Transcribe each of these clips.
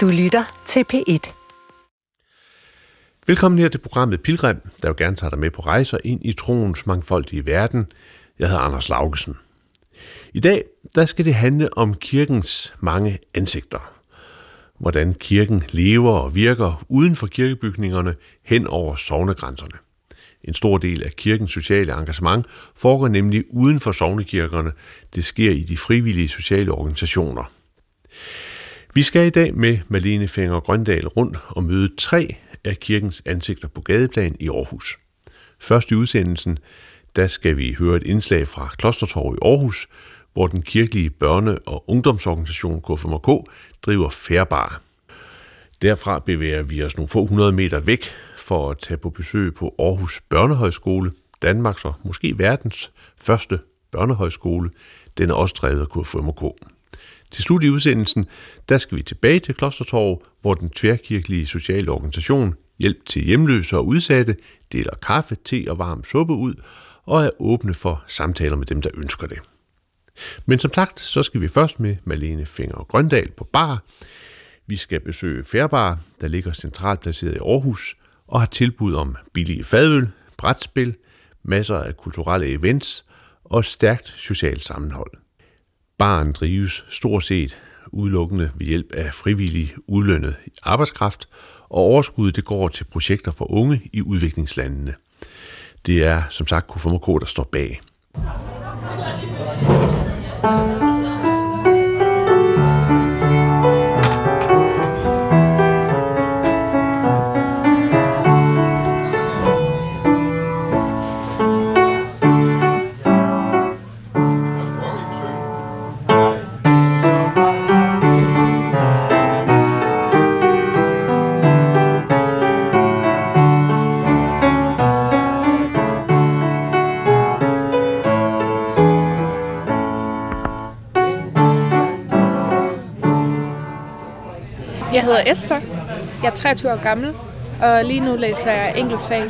Du lytter til P1. Velkommen her til programmet Pilgrim, der jo gerne tager dig med på rejser ind i troens mangfoldige verden. Jeg hedder Anders Laugesen. I dag der skal det handle om kirkens mange ansigter. Hvordan kirken lever og virker uden for kirkebygningerne hen over sovnegrænserne. En stor del af kirkens sociale engagement foregår nemlig uden for sovnekirkerne. Det sker i de frivillige sociale organisationer. Vi skal i dag med Malene Fenger Grøndal rundt og møde tre af kirkens ansigter på gadeplan i Aarhus. Først i udsendelsen, der skal vi høre et indslag fra Klostertorv i Aarhus, hvor den kirkelige børne- og ungdomsorganisation KFMK driver færbar. Derfra bevæger vi os nogle få hundrede meter væk for at tage på besøg på Aarhus Børnehøjskole, Danmarks og måske verdens første børnehøjskole. Den er også drevet af KFMK. Til slut i udsendelsen, der skal vi tilbage til Klostertorv, hvor den tværkirkelige sociale organisation Hjælp til hjemløse og udsatte deler kaffe, te og varm suppe ud og er åbne for samtaler med dem, der ønsker det. Men som sagt, så skal vi først med Malene Finger og Grøndal på bar. Vi skal besøge Færbar, der ligger centralt placeret i Aarhus, og har tilbud om billige fadøl, brætspil, masser af kulturelle events og stærkt socialt sammenhold. Baren drives stort set udelukkende ved hjælp af frivillig udlønnet arbejdskraft, og overskuddet det går til projekter for unge i udviklingslandene. Det er som sagt KFMK, der står bag. Hedder Esther. Jeg er 23 år gammel, og lige nu læser jeg enkeltfag.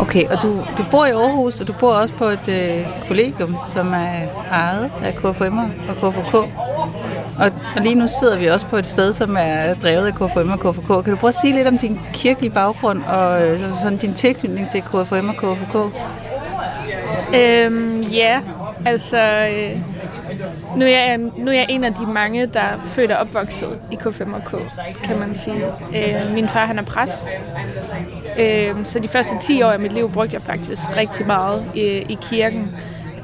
Okay, og du, du bor i Aarhus, og du bor også på et øh, kollegium, som er ejet af KFM'er og KFK. Og, og lige nu sidder vi også på et sted, som er drevet af KFM og KFK. Kan du prøve at sige lidt om din kirkelige baggrund og øh, sådan din tilknytning til KFM og KFK? Øhm, ja, altså... Øh, nu er, jeg, nu er jeg en af de mange, der er født og opvokset i K5K, kan man sige. Øh, min far han er præst, øh, så de første 10 år af mit liv brugte jeg faktisk rigtig meget i, i kirken.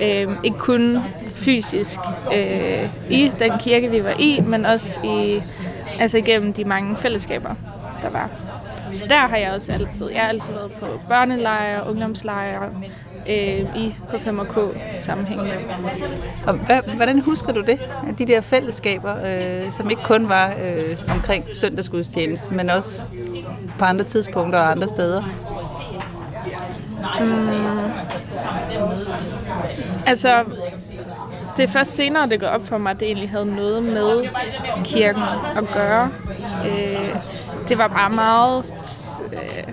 Øh, ikke kun fysisk øh, i den kirke, vi var i, men også i, altså igennem de mange fællesskaber, der var. Så der har jeg også altid, jeg har altid været på børnelejre, ungdomslejre, øh, i K5K sammenhæng. Og hvad, hvordan husker du det? De der fællesskaber, øh, som ikke kun var øh, omkring søndagsgudstjeneste, men også på andre tidspunkter og andre steder? Mm. Altså, det er først senere, det går op for mig, at det egentlig havde noget med kirken at gøre. Øh, det var bare meget øh,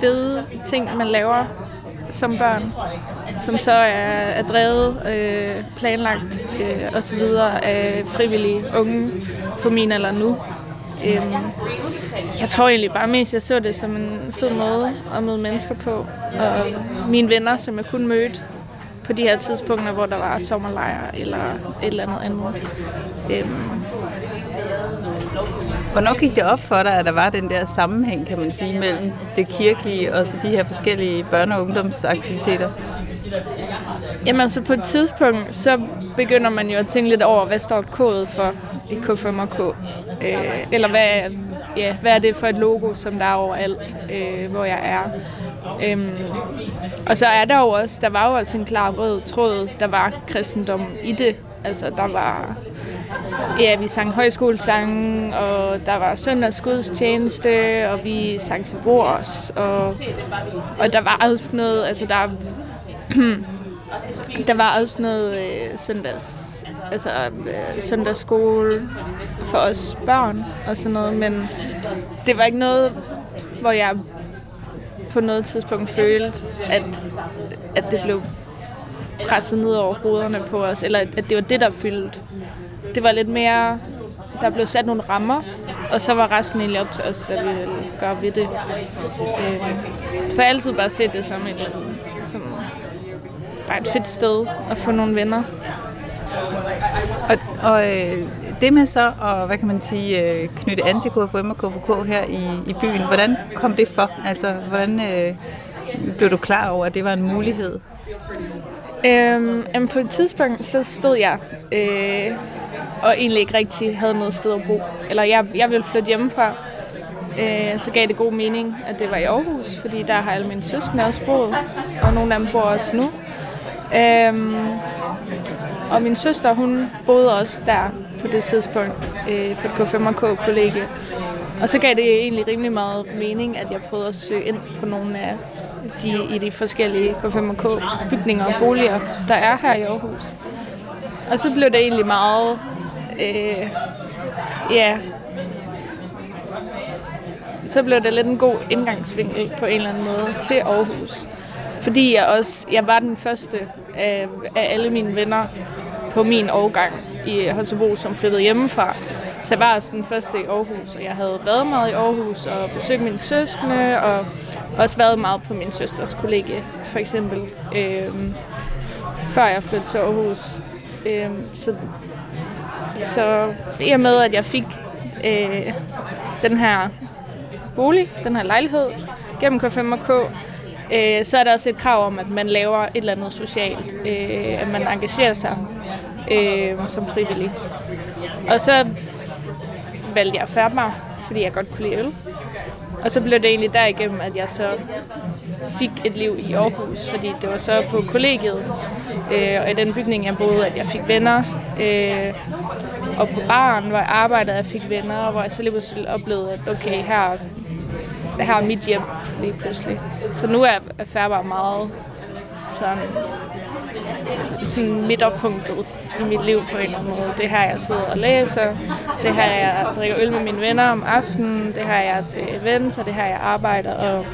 fede ting, man laver som børn, som så er, er drevet, øh, planlagt øh, osv. af frivillige unge på min alder nu. Øhm, jeg tror egentlig bare mest, jeg så det som en fed måde at møde mennesker på. Og mine venner, som jeg kun mødte på de her tidspunkter, hvor der var sommerlejre eller et eller andet andet. Øhm, Hvornår gik det op for dig, at der var den der sammenhæng, kan man sige, mellem det kirkelige og så de her forskellige børne- og ungdomsaktiviteter? Jamen altså på et tidspunkt, så begynder man jo at tænke lidt over, hvad står kodet for i K5K? Øh, eller hvad, ja, hvad er det for et logo, som der er overalt, øh, hvor jeg er? Øhm, og så er der jo også, der var jo også en klar rød tråd, der var kristendom i det. Altså der var Ja, vi sang højskolesange, og der var søndagsgudstjeneste, og vi sang til bords, og, og der var også noget, altså der, der var også noget øh, søndags, altså øh, søndagsskole for os børn og sådan noget, men det var ikke noget, hvor jeg på noget tidspunkt følte, at, at det blev presset ned over hovederne på os, eller at det var det, der fyldte det var lidt mere der blev sat nogle rammer, og så var resten egentlig op til os, hvad vi ville gøre ved det. Øh, så jeg har altid bare set det som et, som bare et fedt sted at få nogle venner. Og, og øh, det med så at, hvad kan man sige, øh, knytte an til KFM og KFK her i, i byen, hvordan kom det for? Altså, hvordan øh, blev du klar over, at det var en mulighed? Øhm, på et tidspunkt, så stod jeg øh, og egentlig ikke rigtig havde noget sted at bo. Eller jeg, jeg ville flytte hjemmefra. Øh, så gav det god mening, at det var i Aarhus, fordi der har alle mine søskende også boet, og nogle af dem bor også nu. Øhm, og min søster, hun boede også der på det tidspunkt, øh, på et K5K-kollegie. Og så gav det egentlig rimelig meget mening, at jeg prøvede at søge ind på nogle af de, i de forskellige K5K-bygninger og boliger, der er her i Aarhus. Og så blev det egentlig meget, øh, ja, så blev det lidt en god indgangsvinkel på en eller anden måde til Aarhus. Fordi jeg også, jeg var den første af, af alle mine venner på min årgang i Holstebro, som flyttede hjemmefra. Så jeg var også den første i Aarhus, og jeg havde været meget i Aarhus og besøgt mine søskende, og også været meget på min søsters kollega, for eksempel, øh, før jeg flyttede til Aarhus. Øh, så, så i og med, at jeg fik øh, den her bolig, den her lejlighed, gennem K5K, øh, så er der også et krav om, at man laver et eller andet socialt, øh, at man engagerer sig øh, som frivillig. Og så valgte jeg at mig, fordi jeg godt kunne lide øl. Og så blev det egentlig derigennem, at jeg så fik et liv i Aarhus, fordi det var så på kollegiet, øh, og i den bygning, jeg boede, at jeg fik venner. Øh, og på baren, hvor jeg arbejdede, jeg fik venner, hvor jeg så lige pludselig oplevede, at okay, her, her er mit hjem lige pludselig. Så nu er Færbar meget sådan, sådan midterpunktet i mit liv på en eller anden måde. Det her, jeg sidder og læser. Det her, jeg drikker øl med mine venner om aftenen. Det her, jeg er til events, og det her, jeg arbejder og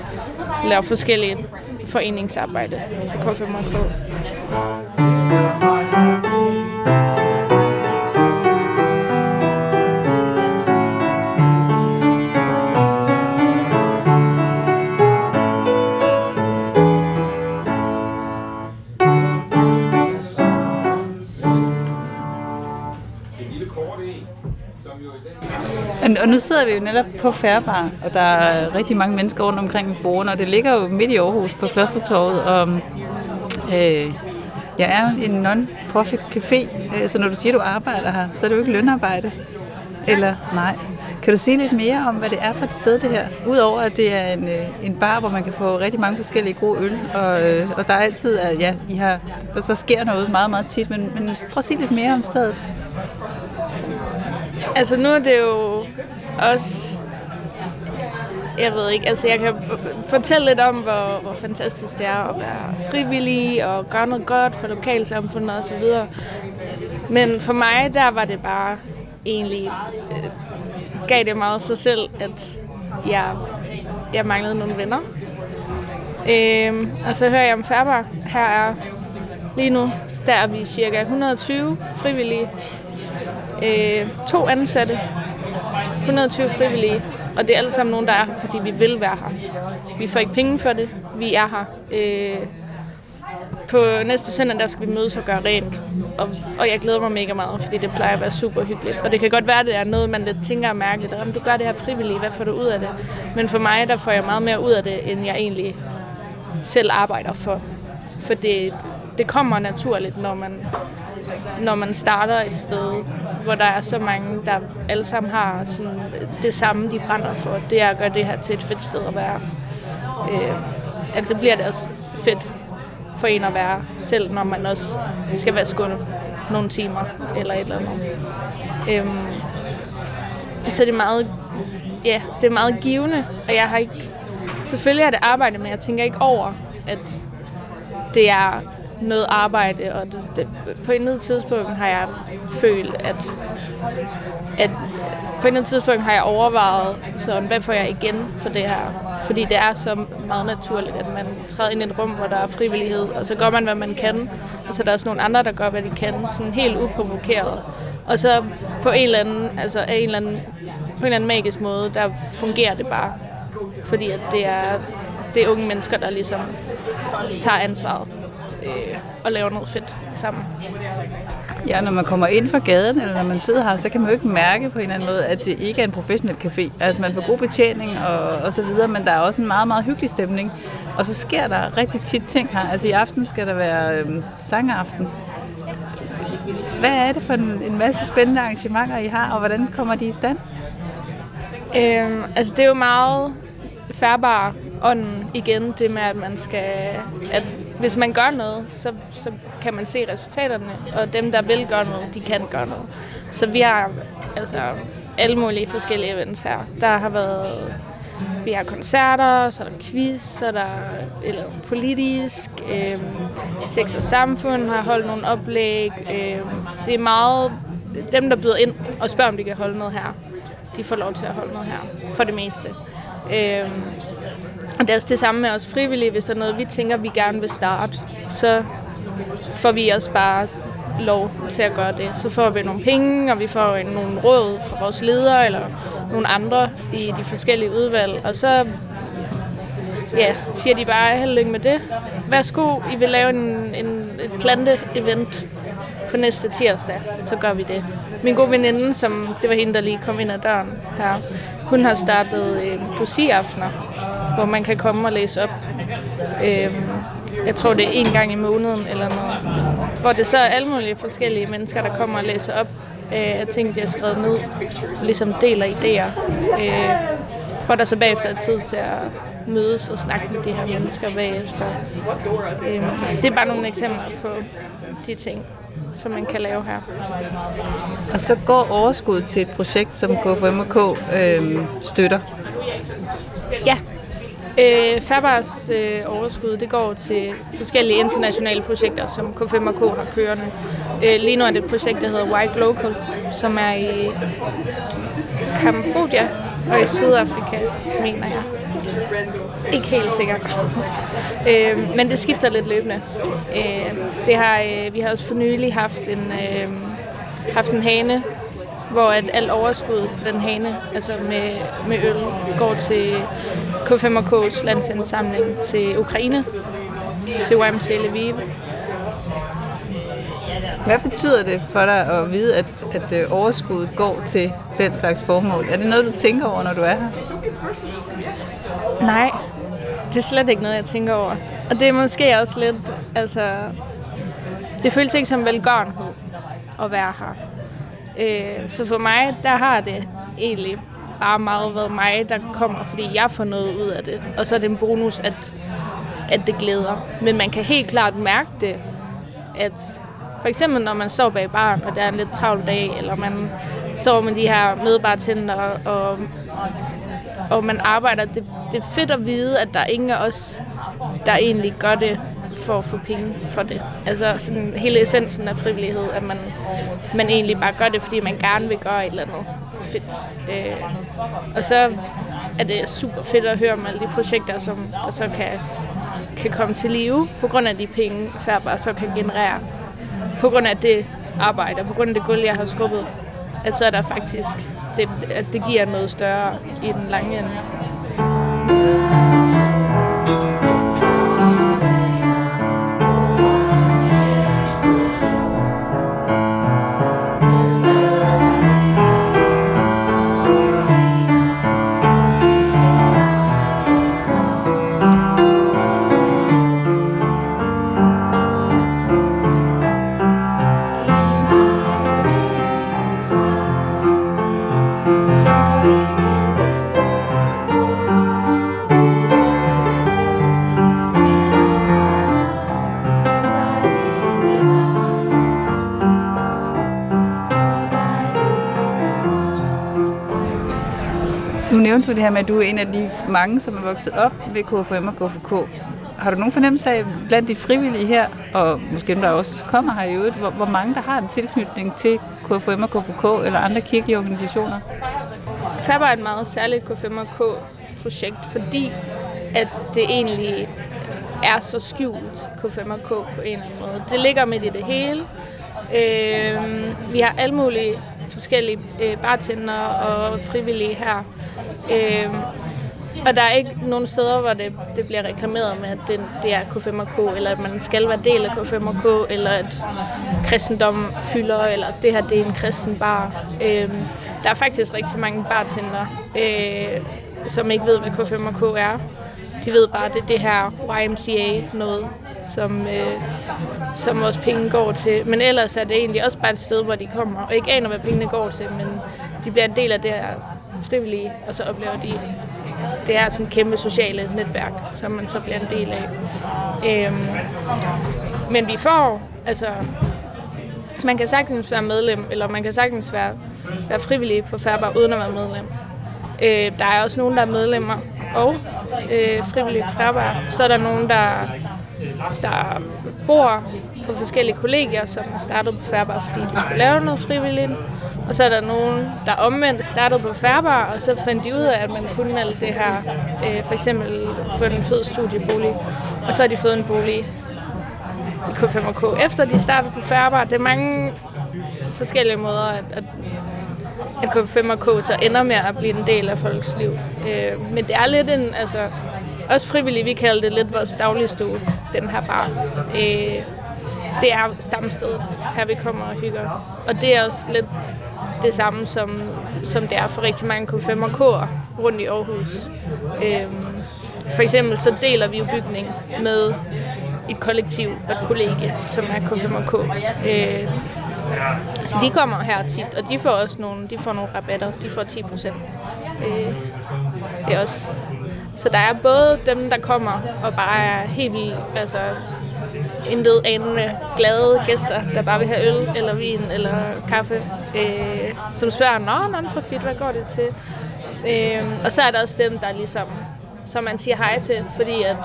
laver forskellige foreningsarbejde for K5K. Sidder vi jo netop på Færbar, og der er rigtig mange mennesker rundt omkring med bordene, og det ligger jo midt i Aarhus på Klostertorvet, og øh, jeg er en non-profit café, øh, så når du siger, at du arbejder her, så er det jo ikke lønarbejde. Eller nej. Kan du sige lidt mere om, hvad det er for et sted, det her? Udover at det er en, øh, en bar, hvor man kan få rigtig mange forskellige gode øl, og, øh, og der er altid, ja, I har, der, så sker noget meget, meget tit, men, men prøv at sige lidt mere om stedet. Altså nu er det jo også... Jeg ved ikke, altså jeg kan fortælle lidt om, hvor, hvor fantastisk det er at være frivillig og gøre noget godt for lokalsamfundet og så videre. Men for mig, der var det bare egentlig... Øh, gav det meget sig selv, at jeg, jeg manglede nogle venner. Øh, og så hører jeg om Færbar. Her er lige nu, der er vi cirka 120 frivillige øh, to ansatte, 120 frivillige, og det er alle sammen nogen, der er her, fordi vi vil være her. Vi får ikke penge for det, vi er her. Øh, på næste søndag, der skal vi mødes og gøre rent, og, og jeg glæder mig mega meget, fordi det plejer at være super hyggeligt. Og det kan godt være, at det er noget, man lidt tænker er mærkeligt. Om du gør det her frivilligt, hvad får du ud af det? Men for mig, der får jeg meget mere ud af det, end jeg egentlig selv arbejder for. For det, det kommer naturligt, når man, når man starter et sted, hvor der er så mange, der alle sammen har sådan det samme, de brænder for. Det er at gøre det her til et fedt sted at være. Øh, altså bliver det også fedt for en at være selv, når man også skal være skuld nogle timer eller et eller andet. Øhm, så det er meget, ja, det er meget givende, og jeg har ikke, selvfølgelig er det arbejde, men jeg tænker ikke over, at det er noget arbejde, og det, det, på et andet tidspunkt har jeg følt, at, at på et andet tidspunkt har jeg overvejet, sådan, hvad får jeg igen for det her? Fordi det er så meget naturligt, at man træder ind i et rum, hvor der er frivillighed, og så gør man, hvad man kan, og så er der også nogle andre, der gør, hvad de kan, sådan helt uprovokeret. Og så på en eller anden, altså af en eller anden, på en eller anden magisk måde, der fungerer det bare. Fordi at det er, det er unge mennesker, der ligesom tager ansvaret øh, og laver noget fedt sammen. Ja, når man kommer ind fra gaden, eller når man sidder her, så kan man jo ikke mærke på en eller anden måde, at det ikke er en professionel café. Altså man får god betjening og, og så videre, men der er også en meget, meget hyggelig stemning. Og så sker der rigtig tit ting her. Altså i aften skal der være øhm, sangaften. Hvad er det for en, en masse spændende arrangementer, I har, og hvordan kommer de i stand? Øhm, altså det er jo meget færbar ånden igen, det med, at man skal, at hvis man gør noget, så, så kan man se resultaterne, og dem, der vil gøre noget, de kan gøre noget. Så vi har altså alle mulige forskellige events her. Der har været vi har koncerter, så er der quiz, så er der eller politisk. Øh, sex og samfund har holdt nogle oplæg. Øh, det er meget dem, der byder ind og spørger, om de kan holde noget her. De får lov til at holde noget her, for det meste. Øh, og det er også det samme med os frivillige. Hvis der er noget, vi tænker, vi gerne vil starte, så får vi også bare lov til at gøre det. Så får vi nogle penge, og vi får nogle råd fra vores ledere eller nogle andre i de forskellige udvalg. Og så ja, siger de bare, held lykke med det. Værsgo, I vil lave en, en, et plante-event på næste tirsdag, så gør vi det. Min gode veninde, som det var hende, der lige kom ind ad døren her, hun har startet øh, poesiaftener, hvor man kan komme og læse op. Øh, jeg tror, det er en gang i måneden eller noget. Hvor det så er alle mulige forskellige mennesker, der kommer og læser op øh, af ting, de har skrevet ned. Ligesom deler idéer. Øh, hvor der så bagefter er tid til at mødes og snakke med de her mennesker bagefter. Øh, det er bare nogle eksempler på de ting, som man kan lave her. Og så går overskuddet til et projekt, som KFMK øh, støtter. Ja, Øh, Fabars øh, overskud det går til forskellige internationale projekter, som K5k har kørende. Øh, lige nu er det et projekt, der hedder White Local, som er i Kambodja og i Sydafrika, mener jeg. Ikke helt sikker. øh, men det skifter lidt løbende. Øh, det har, øh, vi har også for nylig haft en, øh, haft en hane hvor at alt overskud på den hane, altså med, med øl, går til K5K's landsindsamling til Ukraine, til YMCA Lviv. Hvad betyder det for dig at vide, at, at øh, overskuddet går til den slags formål? Er det noget, du tænker over, når du er her? Nej, det er slet ikke noget, jeg tænker over. Og det er måske også lidt, altså... Det føles ikke som velgørenhed at være her. Øh, så for mig, der har det egentlig bare meget været mig, der kommer, fordi jeg får noget ud af det. Og så er det en bonus, at, at det glæder. Men man kan helt klart mærke det, at for eksempel når man står bag barn, og der er en lidt travl dag, eller man står med de her medbartender, og, og man arbejder, det, det er fedt at vide, at der er ingen af os, der egentlig gør det for at få penge for det. Altså sådan hele essensen af frivillighed, at man, man egentlig bare gør det, fordi man gerne vil gøre et eller andet fedt. Øh, og så er det super fedt at høre om alle de projekter, som der så kan, kan komme til live, på grund af de penge, Færber så kan generere. På grund af det arbejde, og på grund af det guld, jeg har skubbet, at så er der faktisk, det, at det giver noget større i den lange ende. Nævnte du det her med, at du er en af de mange, som er vokset op ved KFM og KFK. Har du nogen fornemmelse af, blandt de frivillige her, og måske dem, der også kommer her i øvrigt, hvor, hvor mange der har en tilknytning til KFM og KFK eller andre kirkelige organisationer? FAB er et meget særligt KFM og K-projekt, fordi at det egentlig er så skjult K5K på en eller anden måde. Det ligger midt i det hele, Øh, vi har alle mulige forskellige øh, bartender og frivillige her. Øh, og der er ikke nogen steder, hvor det, det bliver reklameret med, at det, det er K5K, eller at man skal være del af K5K, eller at kristendom fylder, eller at det her det er en kristen bar. Øh, der er faktisk rigtig mange bartender, øh, som ikke ved, hvad K5K er. De ved bare, at det er det her YMCA noget, som, øh, som vores penge går til. Men ellers er det egentlig også bare et sted, hvor de kommer og ikke aner, hvad pengene går til, men de bliver en del af det her frivillige, og så oplever de det er sådan kæmpe sociale netværk, som man så bliver en del af. Øhm, men vi får, altså, man kan sagtens være medlem, eller man kan sagtens være, være frivillig på Færbar uden at være medlem. Øh, der er også nogen, der er medlemmer og øh, frivillige Færbar. Så er der nogen, der, der bor på forskellige kollegier, som er startet på Færbar, fordi de skulle lave noget frivilligt. Og så er der nogen, der omvendt startede på Færbar, og så fandt de ud af, at man kunne alt det her. Øh, for eksempel få en fed studiebolig, og så har de fået en bolig i K5K, efter de startede på Færbar. Det er mange forskellige måder, at, at, at K5K så ender med at blive en del af folks liv. Øh, men det er lidt en, altså, også frivilligt, vi kalder det lidt vores dagligstue, den her bar. Øh, det er stamstedet, her vi kommer og hygger. Og det er også lidt det samme, som, som det er for rigtig mange K5'er rundt i Aarhus. Øhm, for eksempel så deler vi jo bygning med et kollektiv og et kollegie, som er K5K. Øh, så de kommer her tit, og de får også nogle, de får nogle rabatter. De får 10 procent. Øh, det er også så der er både dem, der kommer og bare er helt altså intet anende glade gæster, der bare vil have øl eller vin eller kaffe, øh, som spørger, nå, non-profit, hvad går det til? Øh, og så er der også dem, der ligesom, som man siger hej til, fordi at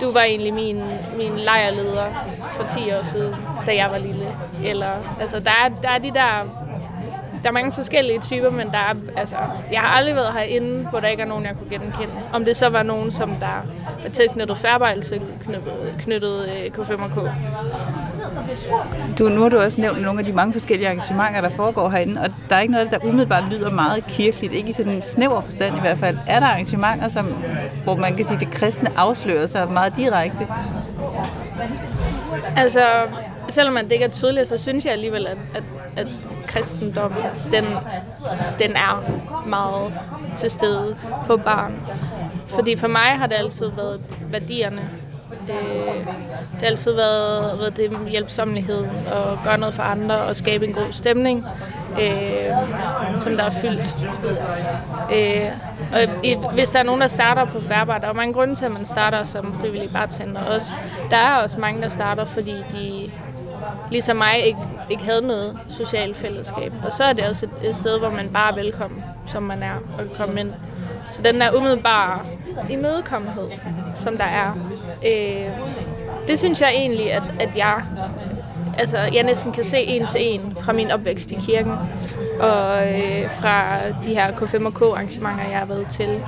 du var egentlig min, min lejrleder for 10 år siden, da jeg var lille. Eller, altså, der er, der er de der der er mange forskellige typer, men der er, altså, jeg har aldrig været herinde, hvor der ikke er nogen, jeg kunne genkende. Om det så var nogen, som der er tilknyttet Færbeil, tilknyttet knyttet øh, K5K. Du, nu har du også nævnt nogle af de mange forskellige arrangementer, der foregår herinde, og der er ikke noget, der umiddelbart lyder meget kirkeligt, ikke i sådan en snæver forstand i hvert fald. Er der arrangementer, som, hvor man kan sige, at det kristne afslører sig meget direkte? Altså, selvom det ikke er tydeligt, så synes jeg alligevel, at, at, at kristendom, den, den er meget til stede på barn. Fordi for mig har det altid været værdierne. Det, det har altid været, været det hjælpsomlighed og gøre noget for andre og skabe en god stemning, øh, som der er fyldt. Øh, og i, hvis der er nogen, der starter på færbar, der er mange grunde til, at man starter som frivillig bartender også. Der er også mange, der starter, fordi de ligesom mig ikke, ikke havde noget socialt fællesskab. Og så er det også et, et sted, hvor man bare er velkommen, som man er, og komme ind. Så den der umiddelbare imødekommenhed, som der er, øh, det synes jeg egentlig, at, at jeg, altså, jeg næsten kan se en til en fra min opvækst i kirken, og øh, fra de her K5K arrangementer, jeg har været til,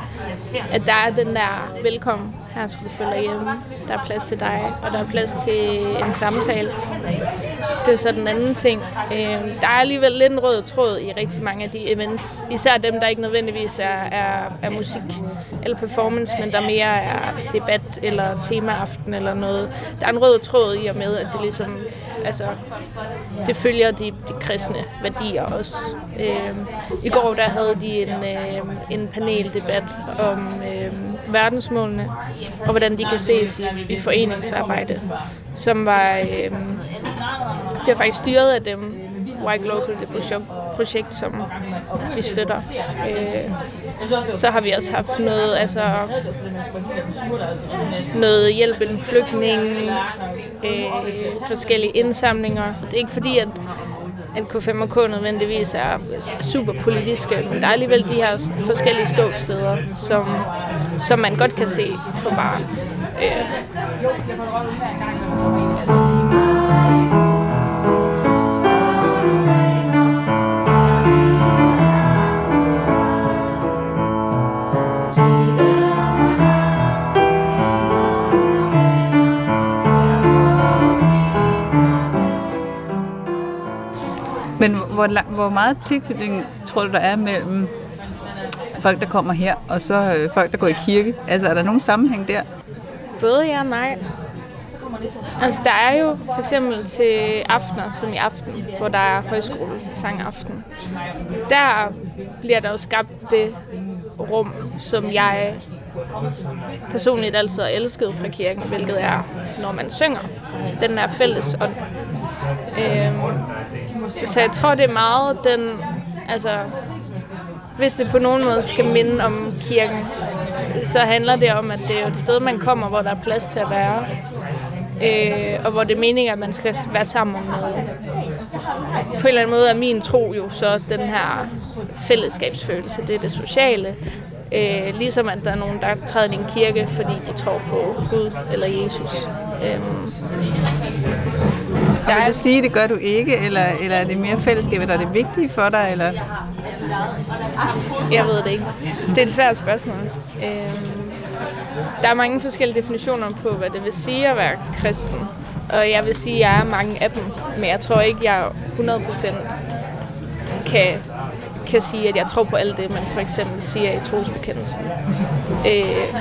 at der er den der velkommen her skal du følge dig hjemme. Der er plads til dig, og der er plads til en samtale. Det er så den anden ting. Øh, der er alligevel lidt en rød tråd i rigtig mange af de events. Især dem, der ikke nødvendigvis er, er, er musik eller performance, men der mere er debat eller temaaften eller noget. Der er en rød tråd i og med, at det ligesom, altså, det følger de, de kristne værdier også. Øh, I går der havde de en, øh, en paneldebat om øh, verdensmålene, og hvordan de kan ses i, i foreningsarbejde, som var, øh, det var faktisk styret af dem, White Local, det projekt, projekt som vi støtter. Øh, så har vi også haft noget, altså noget hjælp en flygtning, øh, forskellige indsamlinger. Det er ikke fordi, at at K5K nødvendigvis er super politiske, men der er alligevel de her forskellige ståsteder, som, som man godt kan se på bare. Øh. Hvor, lang, hvor meget tilknytning tror du, der er mellem folk, der kommer her, og så øh, folk, der går i kirke? Altså, er der nogen sammenhæng der? Både ja og nej. Altså, der er jo for eksempel til aftener, som i aften, hvor der er højskole sangaften. Der bliver der jo skabt det rum, som jeg personligt altid elsket fra kirken, hvilket er, når man synger. Den er fælles ånd. Øh, så jeg tror, det er meget den, altså, hvis det på nogen måde skal minde om kirken, så handler det om, at det er et sted, man kommer, hvor der er plads til at være. Øh, og hvor det er meningen, at man skal være sammen om noget. På en eller anden måde er min tro jo så den her fællesskabsfølelse, det er det sociale. Øh, ligesom at der er nogen, der træder i en kirke, fordi de tror på Gud eller Jesus. Øh, der vil du sige, det gør du ikke, eller, eller er det mere fællesskabet, der er det vigtige for dig? Eller? Jeg ved det ikke. Det er et svært spørgsmål. Øh, der er mange forskellige definitioner på, hvad det vil sige at være kristen. Og jeg vil sige, at jeg er mange af dem. Men jeg tror ikke, jeg 100% kan, kan sige, at jeg tror på alt det, man for eksempel siger i trosbekendelsen. Øh,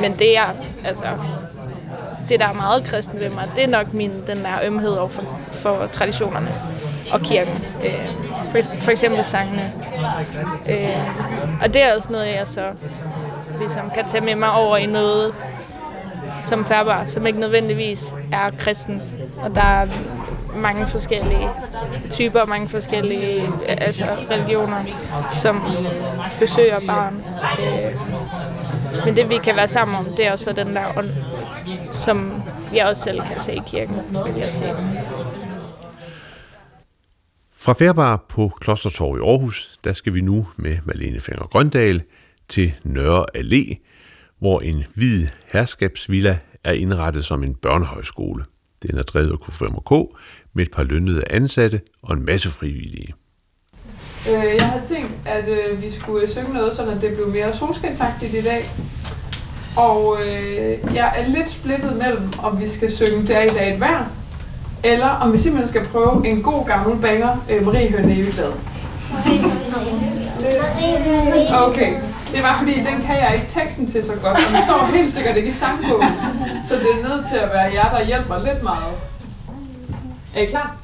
men det er, altså, det, der er meget kristen ved mig, det er nok min, den der ømhed over for, for traditionerne og kirken. Øh, for, for eksempel sangene. Øh, og det er også noget, jeg så ligesom kan tage med mig over i noget som færbar, som ikke nødvendigvis er kristent. Og der er mange forskellige typer, mange forskellige altså, religioner, som besøger barn. Øh, men det, vi kan være sammen om, det er også den der ånd, som jeg også selv kan se i kirken, vil jeg sige. Fra Færbar på Klostertorv i Aarhus, der skal vi nu med Malene Fenger Grøndal til Nørre Allé, hvor en hvid herskabsvilla er indrettet som en børnehøjskole. Den er drevet af K5K med et par lønnede ansatte og en masse frivillige. Øh, jeg havde tænkt, at øh, vi skulle øh, synge noget, så det blev mere solskinsagtigt i dag. Og øh, jeg er lidt splittet mellem, om vi skal synge Der i dag et vejr, eller om vi simpelthen skal prøve en god gammel banger, øh, Marie Hønne Eviglad. Okay, det var fordi, den kan jeg ikke teksten til så godt, og den står helt sikkert ikke i sangbogen, så det er nødt til at være jer, der hjælper lidt meget. Er I klar?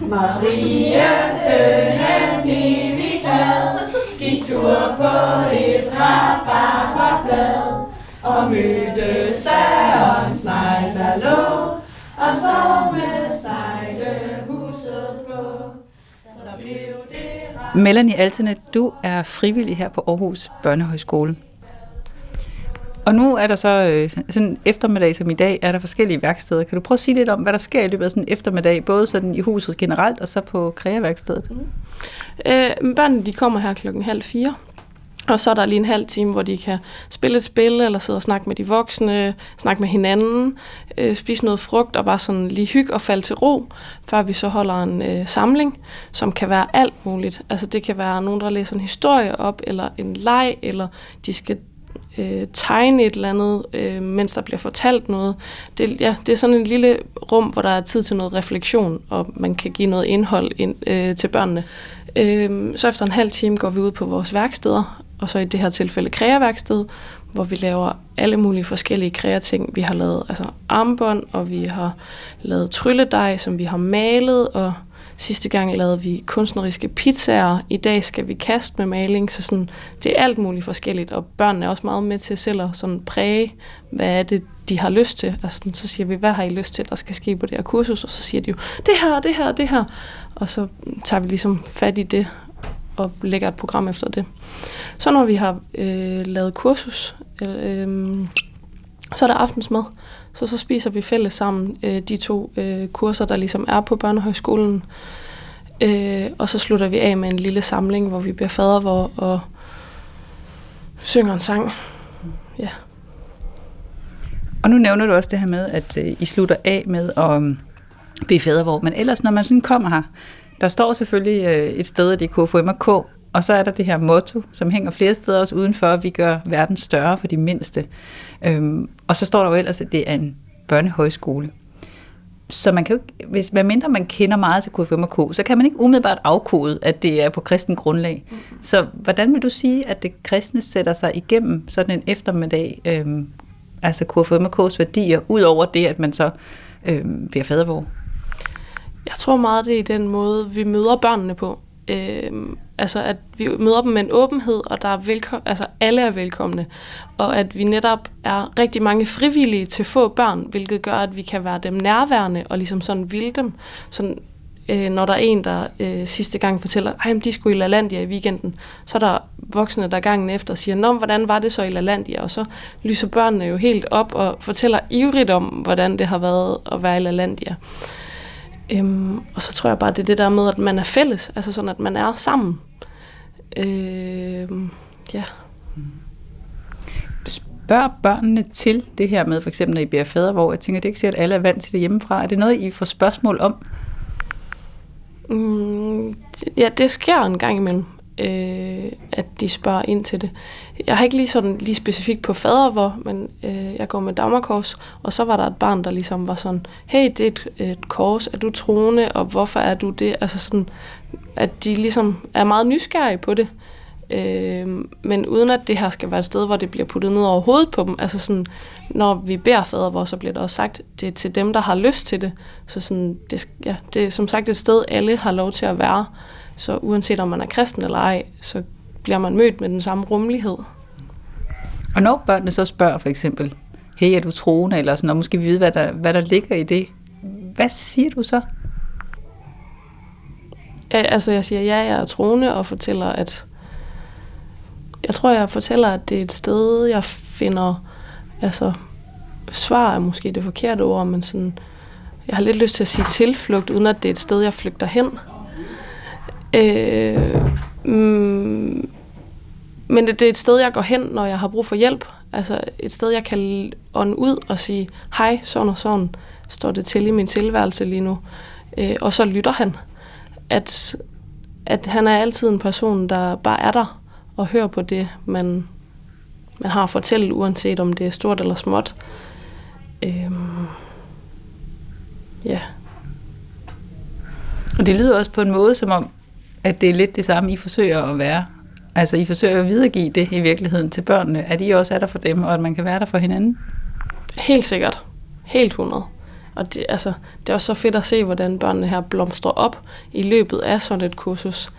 Marie Hønen evig glad, gik tur på et rabarberblad, og mødte Søren Snegl, der lå, og så med sejlehuset på. Så blev det Melanie Altene, du er frivillig her på Aarhus Børnehøjskole. Og nu er der så øh, sådan en eftermiddag som i dag, er der forskellige værksteder. Kan du prøve at sige lidt om, hvad der sker i løbet af sådan en eftermiddag, både sådan i huset generelt og så på kreaværkstedet? Mm. Øh, børnene de kommer her klokken halv fire, og så er der lige en halv time, hvor de kan spille et spil, eller sidde og snakke med de voksne, snakke med hinanden, øh, spise noget frugt og bare sådan lige hygge og falde til ro, før vi så holder en øh, samling, som kan være alt muligt. Altså det kan være nogen, der læser en historie op, eller en leg, eller de skal øh, tegne et eller andet, øh, mens der bliver fortalt noget. Det, ja, det er sådan en lille rum, hvor der er tid til noget refleksion, og man kan give noget indhold ind, øh, til børnene. Øh, så efter en halv time går vi ud på vores værksteder, og så i det her tilfælde kreaværksted, hvor vi laver alle mulige forskellige kreating. Vi har lavet altså armbånd, og vi har lavet trylledej, som vi har malet, og Sidste gang lavede vi kunstneriske pizzaer. I dag skal vi kaste med maling, så sådan, det er alt muligt forskelligt. Og børnene er også meget med til selv at sådan præge, hvad er det, de har lyst til. Altså, så siger vi, hvad har I lyst til, der skal ske på det her kursus? Og så siger de jo, det her, det her, det her. Og så tager vi ligesom fat i det og lægger et program efter det. Så når vi har øh, lavet kursus, øh, øhm, så er der aftensmad. Så så spiser vi fælles sammen øh, de to øh, kurser, der ligesom er på børnehøjskolen. Øh, og så slutter vi af med en lille samling, hvor vi bliver fadervor og synger en sang. Ja. Og nu nævner du også det her med, at øh, I slutter af med at um, blive fadervor. Men ellers, når man sådan kommer her, der står selvfølgelig øh, et sted, at det er KFMK, og og så er der det her motto, som hænger flere steder også udenfor, at vi gør verden større for de mindste. Øhm, og så står der jo ellers, at det er en børnehøjskole. så man kan jo ikke, hvis man mindre man kender meget til KFM og K, så kan man ikke umiddelbart afkode, at det er på kristen grundlag. Mm. Så hvordan vil du sige, at det kristne sætter sig igennem sådan en eftermiddag, øhm, altså KFM og K's værdier, ud over det, at man så øhm, bliver fadervor? Jeg tror meget, det er den måde, vi møder børnene på. Øhm, altså, at vi møder dem med en åbenhed, og der er velkom- altså, alle er velkomne. Og at vi netop er rigtig mange frivillige til få børn, hvilket gør, at vi kan være dem nærværende og ligesom sådan vilde dem. Sådan, øh, når der er en, der øh, sidste gang fortæller, at de skulle i LaLandia i weekenden, så er der voksne, der gangen efter siger, Nå, hvordan var det så i LaLandia? Og så lyser børnene jo helt op og fortæller ivrigt om, hvordan det har været at være i LaLandia. Øhm, og så tror jeg bare, det er det der med, at man er fælles, altså sådan, at man er sammen. Øhm, ja. Spørg børnene til det her med, for eksempel når I bliver fader, hvor jeg tænker, det er ikke sikkert, at alle er vant til det hjemmefra. Er det noget, I får spørgsmål om? Mm, ja, det sker en gang imellem, øh, at de spørger ind til det. Jeg har ikke lige sådan lige specifikt på fader, hvor, men øh, jeg går med Dagmarkors, og så var der et barn, der ligesom var sådan, hey, det er et, et kors, er du troende, og hvorfor er du det? Altså sådan, at de ligesom er meget nysgerrige på det. Øh, men uden at det her skal være et sted, hvor det bliver puttet ned over hovedet på dem. Altså sådan, når vi beder fader, hvor så bliver der også sagt, det er til dem, der har lyst til det. Så sådan, det, ja, det er som sagt et sted, alle har lov til at være. Så uanset om man er kristen eller ej, så bliver man mødt med den samme rummelighed. Og når børnene så spørger for eksempel, hey, er du troende, eller sådan, og måske vide, hvad der, hvad der ligger i det, hvad siger du så? Altså jeg siger, ja, jeg er troende, og fortæller, at jeg tror, jeg fortæller, at det er et sted, jeg finder, altså svar er måske det forkerte ord, men sådan, jeg har lidt lyst til at sige tilflugt, uden at det er et sted, jeg flygter hen. Øh, mm, men det, det er et sted, jeg går hen, når jeg har brug for hjælp. Altså et sted, jeg kan ånde ud og sige, hej, sådan og sådan står det til i min tilværelse lige nu. Øh, og så lytter han. At, at han er altid en person, der bare er der og hører på det, man, man har at fortælle, uanset om det er stort eller småt. Øhm, ja. Og det lyder også på en måde, som om, at det er lidt det samme, I forsøger at være. Altså, I forsøger at videregive det i virkeligheden til børnene, at I også er der for dem, og at man kan være der for hinanden. Helt sikkert. Helt 100. Og det, altså, det er også så fedt at se, hvordan børnene her blomstrer op i løbet af sådan et kursus.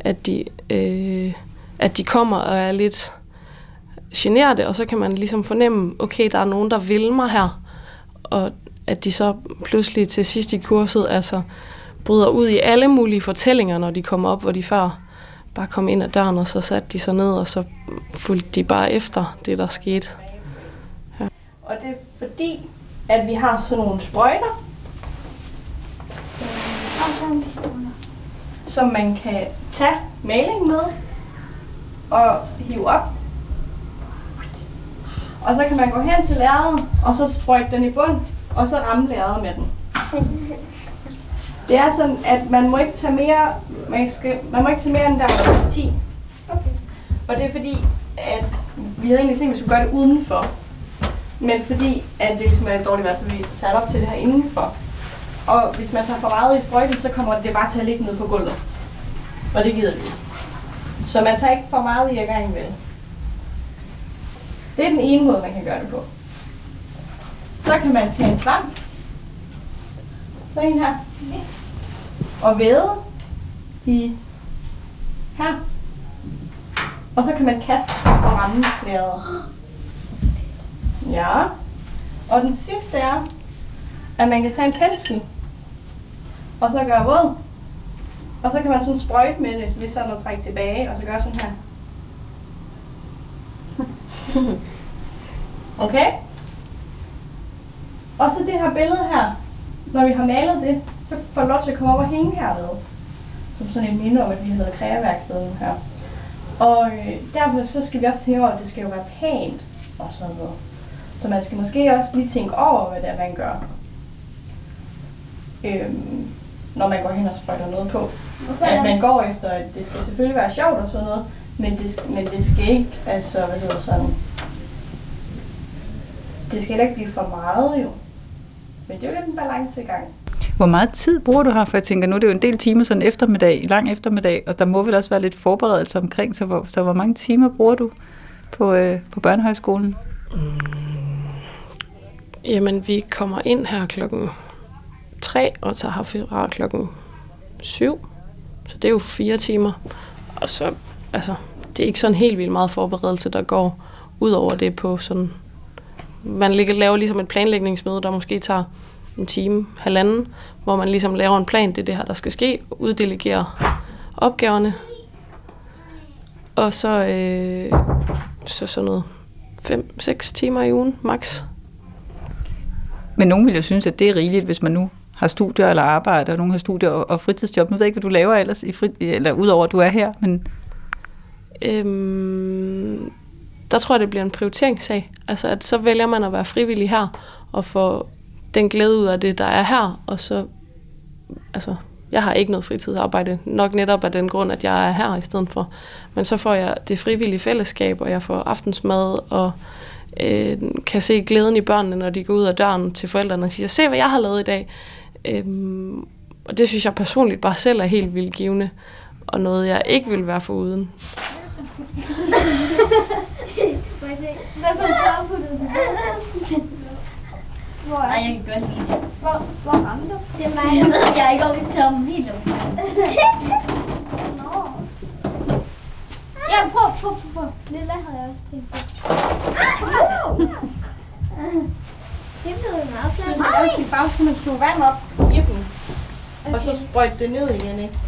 At de, øh, at de kommer og er lidt generede, og så kan man ligesom fornemme, okay, der er nogen, der vil mig her. Og at de så pludselig til sidst i kurset altså, bryder ud i alle mulige fortællinger, når de kommer op, hvor de før bare kom ind ad døren, og så satte de sig ned, og så fulgte de bare efter det, der skete. Ja. Og det er fordi, at vi har sådan nogle sprøjter, som man kan tage maling med, og hive op. Og så kan man gå hen til lærredet, og så sprøjte den i bund, og så ramme lærredet med den. Det er sådan, at man må ikke tage mere, man, skal, man må ikke tage mere end der 10. Okay. Og det er fordi, at vi havde egentlig tænkt, at vi skulle gøre det udenfor. Men fordi, at det ligesom er dårligt vejr, så vi sat op til det her indenfor. Og hvis man tager for meget i sprøjten, så kommer det bare til at ligge ned på gulvet. Og det gider vi ikke. Så man tager ikke for meget i ad gangen vel. Det er den ene måde, man kan gøre det på. Så kan man tage en svamp. Så en her. Og væde i her. Og så kan man kaste og ramme klæret. Ja. Og den sidste er, at man kan tage en pensel, og så gøre våd. Og så kan man sådan sprøjte med det, hvis sådan at trække tilbage, og så gøre sådan her. Okay? Og så det her billede her, når vi har malet det, så får lov til at komme op og hænge hernede. Som sådan en minde om, at vi hedder kræveværkstedet her. Og øh, derfor så skal vi også tænke over, at det skal jo være pænt og sådan noget. Så man skal måske også lige tænke over, hvad det er, man gør. Øhm, når man går hen og sprøjter noget på. Okay. At man går efter, at det skal selvfølgelig være sjovt og sådan noget, men det, men det skal ikke, altså, hvad hedder sådan, det skal heller ikke blive for meget jo. Men det er jo lidt en balancegang. Hvor meget tid bruger du her? For jeg tænker, nu er det jo en del timer sådan eftermiddag, lang eftermiddag, og der må vel også være lidt forberedelse omkring, så hvor, så hvor mange timer bruger du på, øh, på børnehøjskolen? Mm. Jamen, vi kommer ind her klokken 3 og tager herfra klokken 7. Så det er jo fire timer. Og så, altså, det er ikke sådan helt vildt meget forberedelse, der går ud over det på sådan... Man ligger, laver ligesom et planlægningsmøde, der måske tager en time, halvanden, hvor man ligesom laver en plan, det er det her, der skal ske, uddelegerer opgaverne. Og så, øh, så sådan noget 5-6 timer i ugen, max. Men nogen vil jo synes, at det er rigeligt, hvis man nu har studier eller arbejder, og nogen har studier og, fritidsjob. Nu ved jeg ikke, hvad du laver ellers, i frit, eller udover at du er her, men Øhm, der tror jeg, det bliver en prioriteringssag. Altså, at så vælger man at være frivillig her, og få den glæde ud af det, der er her, og så, altså, jeg har ikke noget fritidsarbejde, nok netop af den grund, at jeg er her i stedet for. Men så får jeg det frivillige fællesskab, og jeg får aftensmad, og øh, kan se glæden i børnene, når de går ud af døren til forældrene og siger, se hvad jeg har lavet i dag. Øhm, og det synes jeg personligt bare selv er helt vildt givende, og noget jeg ikke vil være foruden. Hvad for en farve puttede du på? Hvor er Ej, jeg kan godt lide det. Hvor, hvor ramte du? Det er mig. Jeg ved, jeg er ikke oppe i toppen helt oppe. Nå. Ja, prøv, prøv, prøv, prøv. Lilla havde jeg også tænkt på. Det blev meget flot. Er også i bare skulle man suge vand op i den. Og så sprøjte det ned igen, ikke?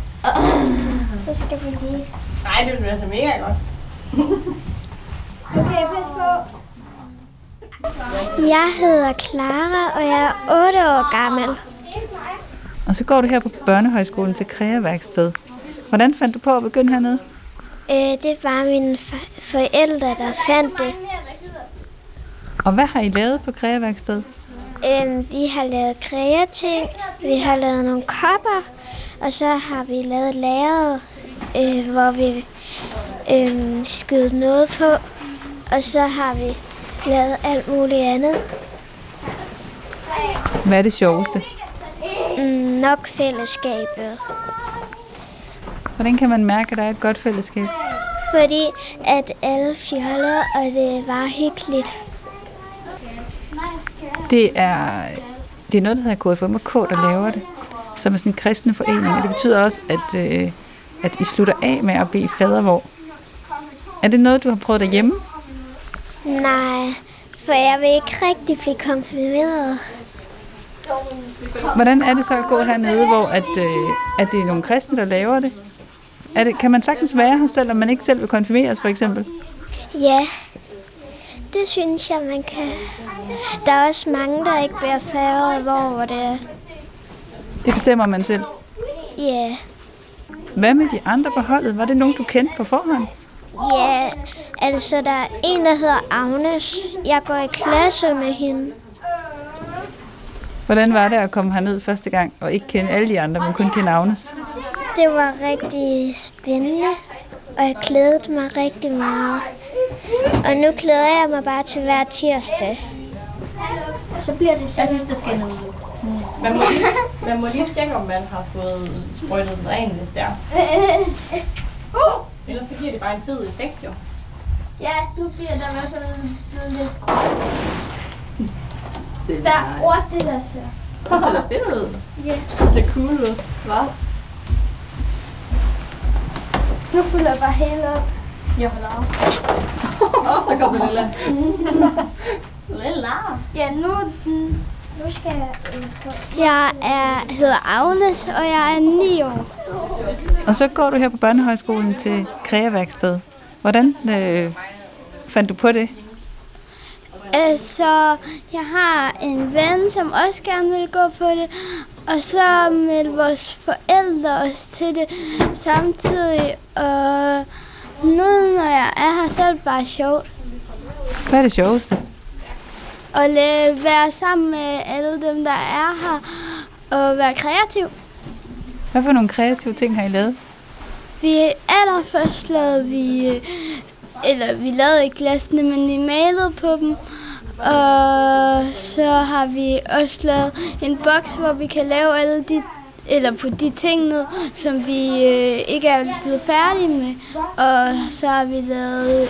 Så skal vi lige... Nej, det være så mega godt. Okay, pas på. Jeg hedder Clara, og jeg er 8 år gammel. og så går du her på børnehøjskolen til kreaværksted. Hvordan fandt du på at begynde hernede? Øh, det var mine forældre, der fandt det. Og hvad har I lavet på kreaværksted? Øhm, vi har lavet kreating, vi har lavet nogle kopper, og så har vi lavet lærred, øh, hvor vi øh, skød noget på, og så har vi lavet alt muligt andet. Hvad er det sjoveste? Mm, nok fællesskabet, Hvordan kan man mærke, at der er et godt fællesskab? fordi at alle fjoller, og det var hyggeligt. Det er, det er noget, der hedder KFM og K, der laver det, som er sådan en kristne forening. Og det betyder også, at, øh, at I slutter af med at bede fadervor. Er det noget, du har prøvet derhjemme? Nej, for jeg vil ikke rigtig blive konfirmeret. Hvordan er det så at gå hernede, hvor at, øh, at det er nogle kristne, der laver det? Er det? Kan man sagtens være her, selvom man ikke selv vil konfirmeres, for eksempel? Ja, det synes jeg, man kan. Der er også mange, der ikke bærer færre, hvor det er. Det bestemmer man selv. Ja, Hvad med de andre på holdet? Var det nogen, du kendte på forhånd? Ja, altså der er en, der hedder Agnes. Jeg går i klasse med hende. Hvordan var det at komme herned første gang, og ikke kende alle de andre, men kun kende Agnes? Det var rigtig spændende, og jeg glædede mig rigtig meget. Og nu glæder jeg mig bare til hver tirsdag. Så bliver det Jeg synes, der skal noget. Man må, lige, man må lige tjekke, om man har fået sprøjtet den ren, hvis det er. Ellers så giver det bare en fed effekt, jo. Ja, nu bliver der i hvert fald noget lidt... Der er ord, det der ser. Det ser da fedt ud. Ja. Det ser cool ud. Hvad? Nu fylder jeg bare helt op. Jeg vil afstå. Åh, så kommer Lilla. Lille Lara. Ja, nu, mm, nu skal jeg... øh, Jeg er, hedder Agnes, og jeg er 9 år. Og så går du her på børnehøjskolen til kreaværksted. Hvordan øh, fandt du på det? Altså, jeg har en ven, som også gerne vil gå på det, og så meldte vores forældre os til det samtidig. Og nu, når jeg er her, så er det bare sjovt Hvad er det sjoveste? La- være sammen med alle dem, der er her, og være kreativ. Hvad for nogle kreative ting har I lavet? Vi allerførst lavede vi, eller vi lavede ikke glasene, men vi malede på dem. Og så har vi også lavet en boks, hvor vi kan lave alle de eller på de ting ned, som vi øh, ikke er blevet færdige med. Og så har vi lavet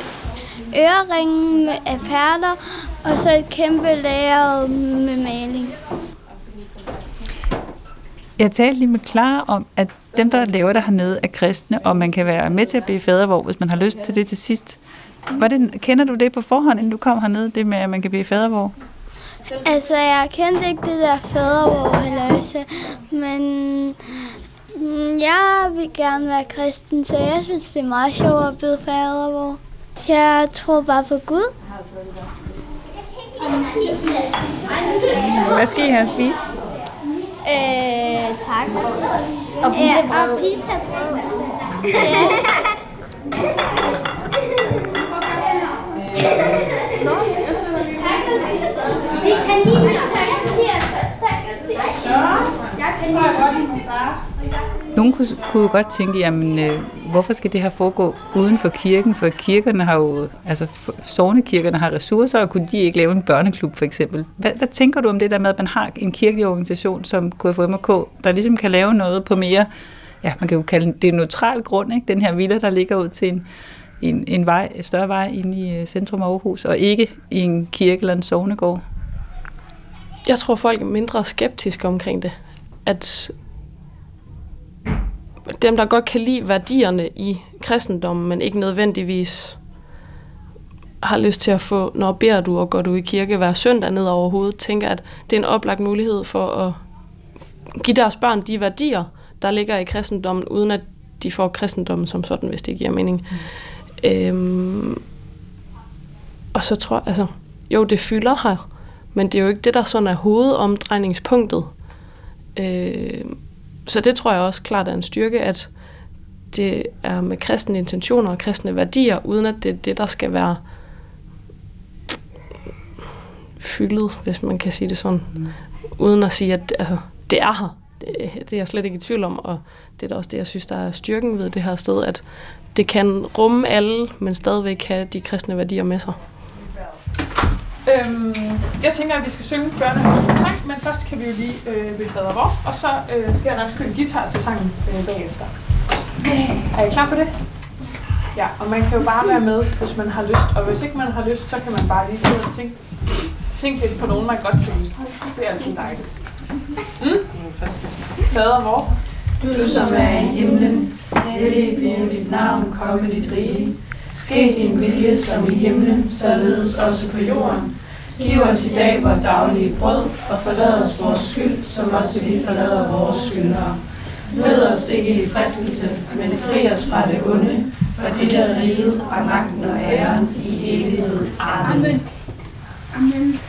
øreringen med- af perler, og så et kæmpe lager med maling. Jeg talte lige med Clara om, at dem, der laver det hernede, er kristne, og man kan være med til at blive fadervor, hvis man har lyst til det til sidst. Det, kender du det på forhånd, inden du kom hernede, det med, at man kan blive fadervor? Altså, jeg kendte ikke det der fadervor halløjse, men mm, jeg vil gerne være kristen, så jeg synes, det er meget sjovt at blive fadervor. Jeg tror bare på Gud. Hvad skal I have at spise? Øh, tak. Og pizzabrød. Og pizzabrød. Vi kan lige lige nogle kunne, kunne godt tænke, jamen, øh, hvorfor skal det her foregå uden for kirken? For kirkerne har jo, altså sovnekirkerne har ressourcer, og kunne de ikke lave en børneklub for eksempel? Hvad, hvad tænker du om det der med, at man har en kirkelig organisation som KFMK, der ligesom kan lave noget på mere, ja, man kan jo kalde det en neutral grund, ikke? Den her villa, der ligger ud til en, en, en vej, en større vej ind i øh, centrum af Aarhus, og ikke i en kirke eller en sovnegård. Jeg tror, folk er mindre skeptiske omkring det. At dem, der godt kan lide værdierne i kristendommen, men ikke nødvendigvis har lyst til at få, når beder du og går du i kirke hver søndag ned over hovedet, tænker, at det er en oplagt mulighed for at give deres børn de værdier, der ligger i kristendommen, uden at de får kristendommen som sådan, hvis det giver mening. Mm. Øhm, og så tror jeg, altså, jo, det fylder her, men det er jo ikke det, der sådan er hovedomdrejningspunktet. Øh, så det tror jeg også klart er en styrke, at det er med kristne intentioner og kristne værdier, uden at det er det, der skal være fyldet, hvis man kan sige det sådan. Mm. Uden at sige, at altså, det er her. Det, det er jeg slet ikke i tvivl om, og det er da også det, jeg synes, der er styrken ved det her sted, at det kan rumme alle, men stadigvæk have de kristne værdier med sig. Øhm, jeg tænker, at vi skal synge børnehøjskolesang, men først kan vi jo lige øh, ved fader vor, og så øh, skal jeg nok spille guitar til sangen øh, bagefter. Er I klar på det? Ja, og man kan jo bare være med, hvis man har lyst, og hvis ikke man har lyst, så kan man bare lige sidde og tænke, tænke lidt på nogen, man godt kan lide. Det er altid dejligt. Mm? Fader vor. Du som er i himlen, hellig blive dit navn, komme dit rige. Ske din vilje som i himlen, således også på jorden. Giv os i dag vores daglige brød, og forlad os vores skyld, som også vi forlader vores skyldnere. Led os ikke i fristelse, men fri os fra det onde, for dit er riget og magten og æren i evighed. Amen. Amen.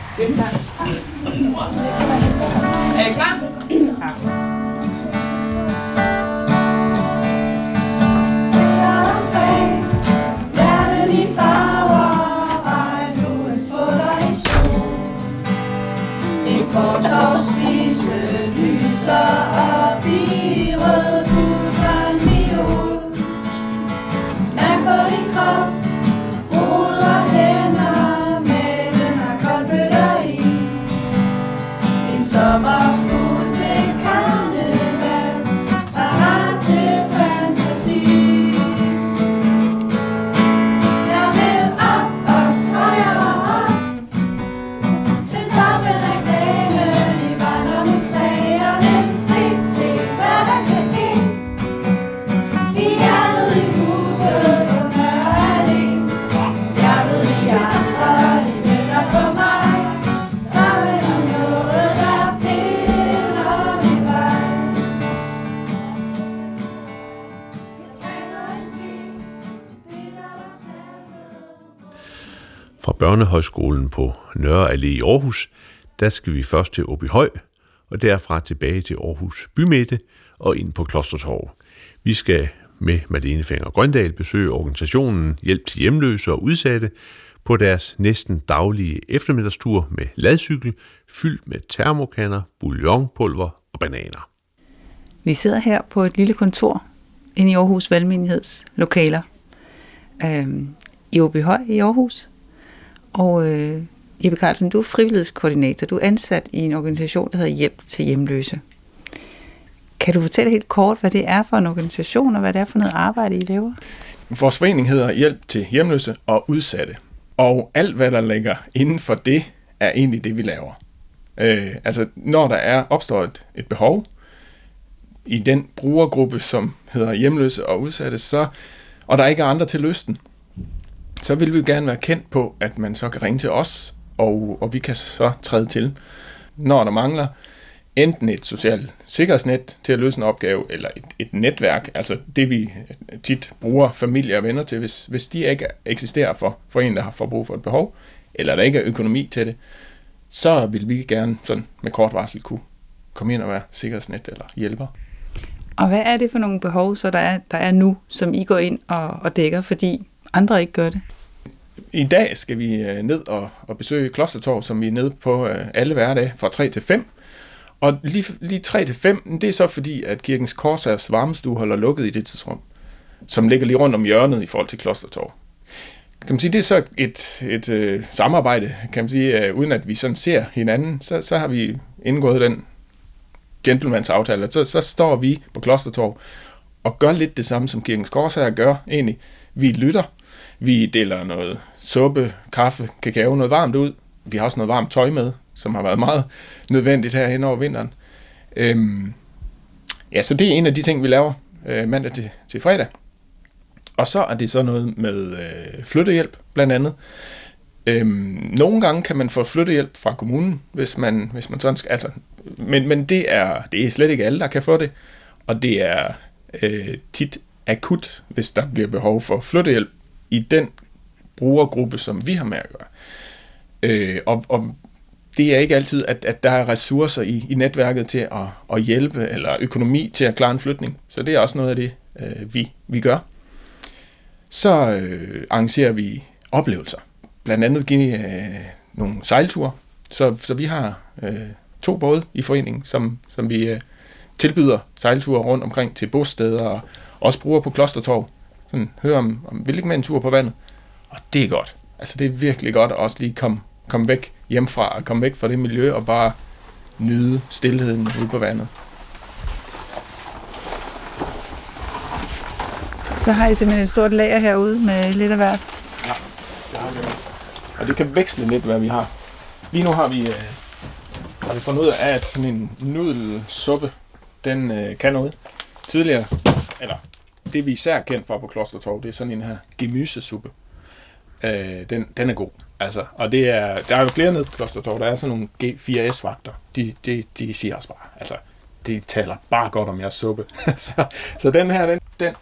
Er I klar? Ja. Fortovsvise lyser op. Børnehøjskolen på Nørre Allé i Aarhus, der skal vi først til Åbyhøj, og derfra tilbage til Aarhus Bymidte og ind på Klostertorv. Vi skal med Malene Fenger Grøndal besøge organisationen Hjælp til Hjemløse og Udsatte på deres næsten daglige eftermiddagstur med ladcykel, fyldt med termokanner, bouillonpulver og bananer. Vi sidder her på et lille kontor inde i Aarhus Valgmenigheds lokaler. Øhm, I Åbyhøj i Aarhus. Og øh, Jeppe Carlsen, du er frivillighedskoordinator. Du er ansat i en organisation, der hedder Hjælp til Hjemløse. Kan du fortælle helt kort, hvad det er for en organisation, og hvad det er for noget arbejde, I laver? Vores forening hedder Hjælp til hjemløse og udsatte. Og alt, hvad der ligger inden for det, er egentlig det, vi laver. Øh, altså, når der er opstået et, et behov i den brugergruppe, som hedder hjemløse og udsatte, så, og der ikke er andre til lysten, så vil vi gerne være kendt på, at man så kan ringe til os, og, og vi kan så træde til, når der mangler enten et socialt sikkerhedsnet til at løse en opgave, eller et, et netværk, altså det vi tit bruger familie og venner til, hvis, hvis de ikke eksisterer for, for en, der har for brug for et behov, eller der ikke er økonomi til det, så vil vi gerne sådan med kort varsel kunne komme ind og være sikkerhedsnet eller hjælper. Og hvad er det for nogle behov, så der er, der er nu, som I går ind og, og dækker, fordi andre ikke gør det? I dag skal vi øh, ned og, og besøge Klostertorv, som vi er nede på øh, alle hverdage fra 3 til 5. Og lige, lige 3 til 5, det er så fordi, at Kirkens Korsærs varmestue holder lukket i det tidsrum, som ligger lige rundt om hjørnet i forhold til Klostertorv. Kan man sige, det er så et, et øh, samarbejde, kan man sige, øh, uden at vi sådan ser hinanden, så, så har vi indgået den gentlemans aftale, så, så står vi på Klostertorv og gør lidt det samme, som Kirkens Korsager gør egentlig. Vi lytter, vi deler noget suppe, kaffe, kakao, noget varmt ud. Vi har også noget varmt tøj med, som har været meget nødvendigt her hen over vinteren. Øhm, ja, så det er en af de ting, vi laver øh, mandag til, til fredag. Og så er det så noget med øh, flyttehjælp, blandt andet. Øhm, nogle gange kan man få flyttehjælp fra kommunen, hvis man, hvis man sådan skal, altså, men, men det, er, det er slet ikke alle, der kan få det, og det er øh, tit akut, hvis der bliver behov for flyttehjælp i den brugergruppe, som vi har med at gøre. Øh, og, og det er ikke altid, at, at der er ressourcer i, i netværket til at, at hjælpe, eller økonomi til at klare en flytning. Så det er også noget af det, øh, vi, vi gør. Så øh, arrangerer vi oplevelser. Blandt andet give øh, nogle sejlture. Så, så vi har øh, to både i foreningen, som, som vi øh, tilbyder sejlture rundt omkring til bosteder, og også bruger på Klostertorv. Sådan, høre om, om vil ikke med en tur på vandet. Og det er godt. Altså det er virkelig godt at også lige komme, komme væk hjemmefra, og komme væk fra det miljø, og bare nyde stillheden ude på vandet. Så har I simpelthen et stort lager herude med lidt af hvert. Ja, det har vi. Og det kan veksle lidt, hvad vi har. Lige nu har vi, øh, har vi fundet ud af, at sådan en nudelsuppe, den øh, kan noget. Tidligere, eller det vi især er kendt for på Klostertorv, det er sådan en her gemysesuppe. Øh, den, den er god. Altså, og det er, der er jo flere nede på Klostertorv, der er sådan nogle G4S-vagter. De, de, de siger også bare, altså, de taler bare godt om jeres suppe. så, så den her, den, den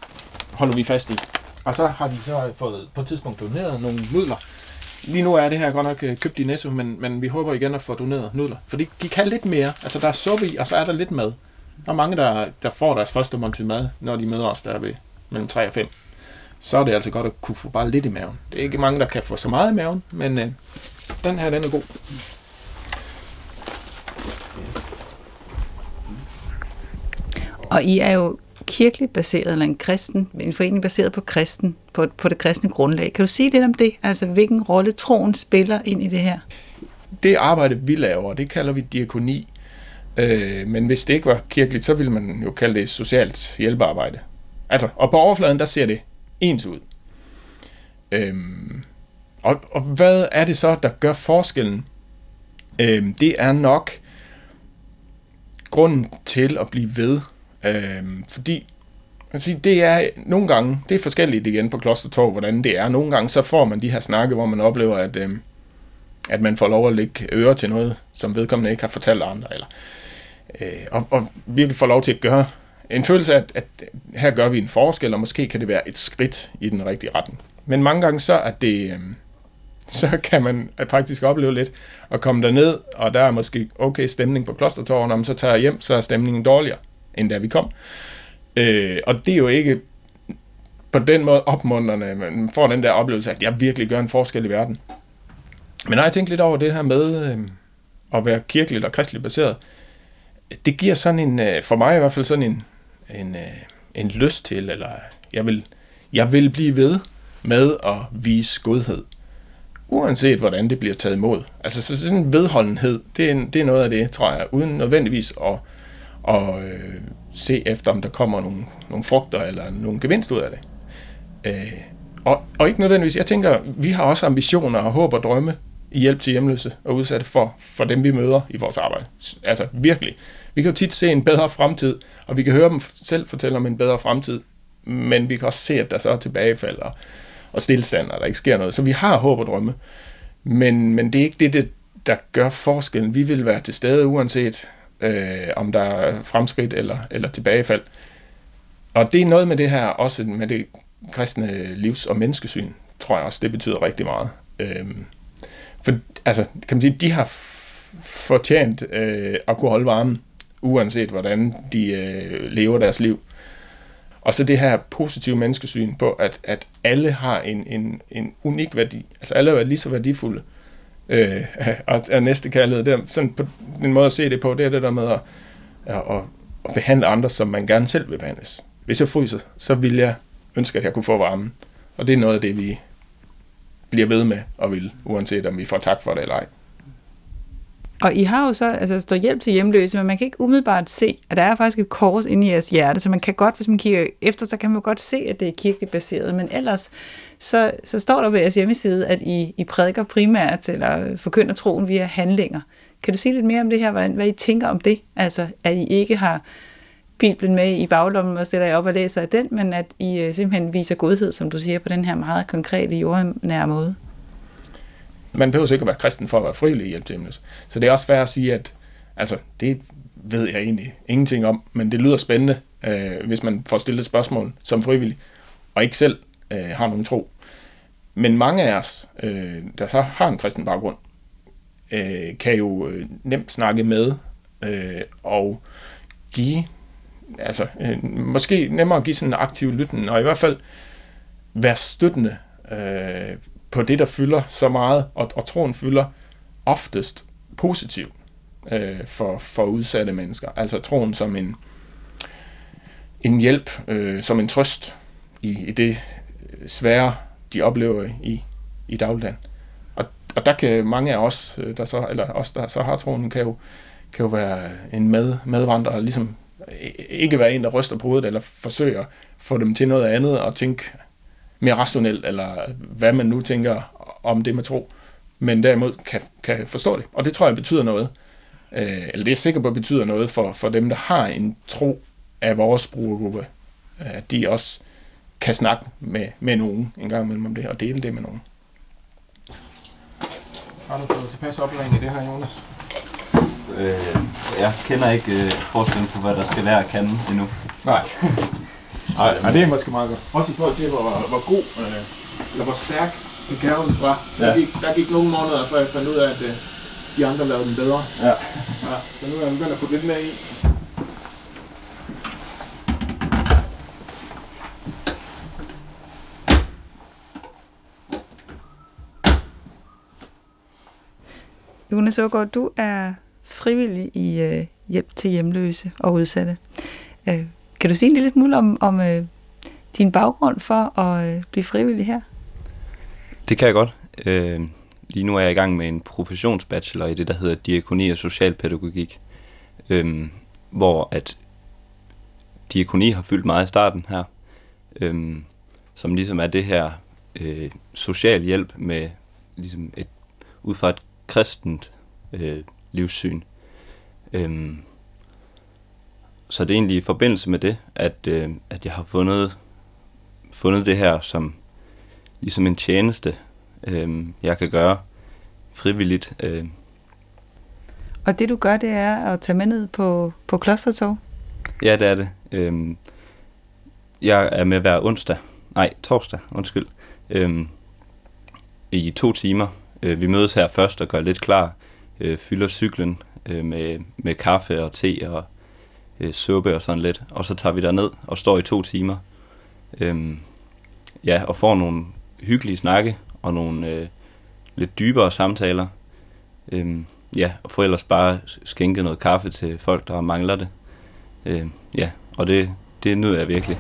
holder vi fast i. Og så har de så fået på et tidspunkt doneret nogle nudler. Lige nu er det her godt nok øh, købt i Netto, men, men vi håber igen at få doneret nudler. Fordi de kan lidt mere. Altså der er suppe i, og så er der lidt mad. Der er mange, der, der får deres første måltid mad, når de møder os der ved mellem 3 og 5. Så er det altså godt at kunne få bare lidt i maven. Det er ikke mange, der kan få så meget i maven, men øh, den her, den er god. Og I er jo kirkeligt baseret, eller en kristen, en forening baseret på kristen, på, på det kristne grundlag. Kan du sige lidt om det? Altså, hvilken rolle troen spiller ind i det her? Det arbejde, vi laver, det kalder vi diakoni. Øh, men hvis det ikke var kirkeligt, så ville man jo kalde det socialt hjælpearbejde. Altså, og på overfladen, der ser det ens ud. Øhm, og, og hvad er det så, der gør forskellen? Øhm, det er nok grunden til at blive ved. Øhm, fordi altså, det er nogle gange, det er forskelligt igen på Klostertorv, hvordan det er. Nogle gange så får man de her snakke, hvor man oplever, at, øhm, at man får lov at lægge øre til noget, som vedkommende ikke har fortalt andre. Eller, øh, og, og virkelig får lov til at gøre en følelse af, at, at her gør vi en forskel, og måske kan det være et skridt i den rigtige retning. Men mange gange så er det, øh, så kan man faktisk opleve lidt at komme derned, og der er måske okay stemning på klostertårnet, når så tager hjem, så er stemningen dårligere, end da vi kom. Øh, og det er jo ikke på den måde opmunderende, man får den der oplevelse, at jeg virkelig gør en forskel i verden. Men når jeg tænkte lidt over det her med øh, at være kirkeligt og kristeligt baseret, det giver sådan en, øh, for mig i hvert fald sådan en, en, øh, en lyst til, eller jeg vil, jeg vil blive ved med at vise godhed. uanset hvordan det bliver taget imod. Altså så sådan en vedholdenhed, det er, det er noget af det, tror jeg, uden nødvendigvis at, at øh, se efter, om der kommer nogle, nogle frugter eller nogle gevinst ud af det. Øh, og, og ikke nødvendigvis, jeg tænker, vi har også ambitioner og håb og drømme i hjælp til hjemløse og udsatte for, for dem, vi møder i vores arbejde. Altså virkelig. Vi kan jo tit se en bedre fremtid, og vi kan høre dem selv fortælle om en bedre fremtid, men vi kan også se, at der så er tilbagefald og, og stillestand, og der ikke sker noget. Så vi har håb og drømme, men, men det er ikke det, det, der gør forskellen. Vi vil være til stede, uanset øh, om der er fremskridt eller, eller tilbagefald. Og det er noget med det her, også med det kristne livs- og menneskesyn, tror jeg også, det betyder rigtig meget. Øh, for, altså, kan man sige, de har fortjent øh, at kunne holde varmen, uanset hvordan de øh, lever deres liv. Og så det her positive menneskesyn på, at, at alle har en, en, en unik værdi. Altså alle er lige så værdifulde. Øh, og, og næste kærlighed, det er sådan på en måde at se det på, det er det der med at, at, at behandle andre, som man gerne selv vil behandles. Hvis jeg fryser, så vil jeg ønske, at jeg kunne få varmen. Og det er noget af det, vi bliver ved med og vil, uanset om vi får tak for det eller ej. Og I har jo så, altså der står hjælp til hjemløse, men man kan ikke umiddelbart se, at der er faktisk et kors inde i jeres hjerte, så man kan godt, hvis man kigger efter, så kan man godt se, at det er kirkeligt baseret, men ellers, så, så står der på jeres hjemmeside, at I, I prædiker primært, eller forkynder troen via handlinger. Kan du sige lidt mere om det her, hvordan, hvad I tænker om det? Altså, at I ikke har Bibelen med i baglommen og stiller jer op og læser af den, men at I øh, simpelthen viser godhed, som du siger, på den her meget konkrete, jordnære måde. Man behøver ikke at være kristen for at være frivillig i hjælp til hjemløse. Så det er også fair at sige, at altså, det ved jeg egentlig ingenting om, men det lyder spændende, øh, hvis man får stillet spørgsmål som frivillig, og ikke selv øh, har nogen tro. Men mange af os, øh, der så har en kristen baggrund, øh, kan jo øh, nemt snakke med øh, og give altså, øh, måske nemmere at give sådan en aktiv lytten, og i hvert fald være støttende øh, på det, der fylder så meget, og, og troen fylder oftest positivt øh, for, for udsatte mennesker. Altså troen som en, en hjælp, øh, som en trøst i, i det øh, svære, de oplever i, i dagligdagen. Og, og der kan mange af os, øh, der så, eller os, der så har troen, kan jo, kan jo være en med, medvandrer, og ligesom øh, ikke være en, der ryster på hovedet, eller forsøger at få dem til noget andet, og tænke mere rationelt, eller hvad man nu tænker om det med tro, men derimod kan, kan forstå det. Og det tror jeg betyder noget. Øh, eller det er sikkert på betyder noget for, for dem, der har en tro af vores brugergruppe, at de også kan snakke med, med nogen en gang imellem om det, og dele det med nogen. Har du fået tilpas oplæring i det her, Jonas? Øh, jeg kender ikke øh, forskellen på, hvad der skal lære at kende endnu. Nej. Nej, nej, det er måske meget godt. Også i forhold til, hvor, hvor god, øh, eller hvor stærk en gave var. Der, Ja. gik, der gik nogle måneder, før jeg fandt ud af, at øh, de andre lavede den bedre. Ja. ja. Så nu er jeg begyndt at putte lidt mere i. Jonas Ågaard, du er frivillig i øh, hjælp til hjemløse og udsatte. Øh, kan du sige en lille smule om, om øh, din baggrund for at øh, blive frivillig her? Det kan jeg godt. Øh, lige nu er jeg i gang med en professionsbachelor i det, der hedder Diakoni og Socialpædagogik, øh, hvor at diakoni har fyldt meget i starten her, øh, som ligesom er det her øh, social hjælp med ligesom et, ud fra et kristent øh, livssyn. Øh, så det er egentlig i forbindelse med det, at, øh, at jeg har fundet, fundet det her som ligesom en tjeneste, øh, jeg kan gøre frivilligt. Øh. Og det du gør, det er at tage med ned på, på klostertog? Ja, det er det. Øh, jeg er med hver onsdag, nej, torsdag, undskyld, øh, i to timer. Øh, vi mødes her først og gør lidt klar, øh, fylder cyklen øh, med, med kaffe og te og øh, suppe og sådan lidt, og så tager vi ned og står i to timer. Øh, ja, og får nogle hyggelige snakke og nogle øh, lidt dybere samtaler. Øhm, ja, og får ellers bare skænke noget kaffe til folk, der mangler det. Øhm, ja, og det, det nyder jeg virkelig.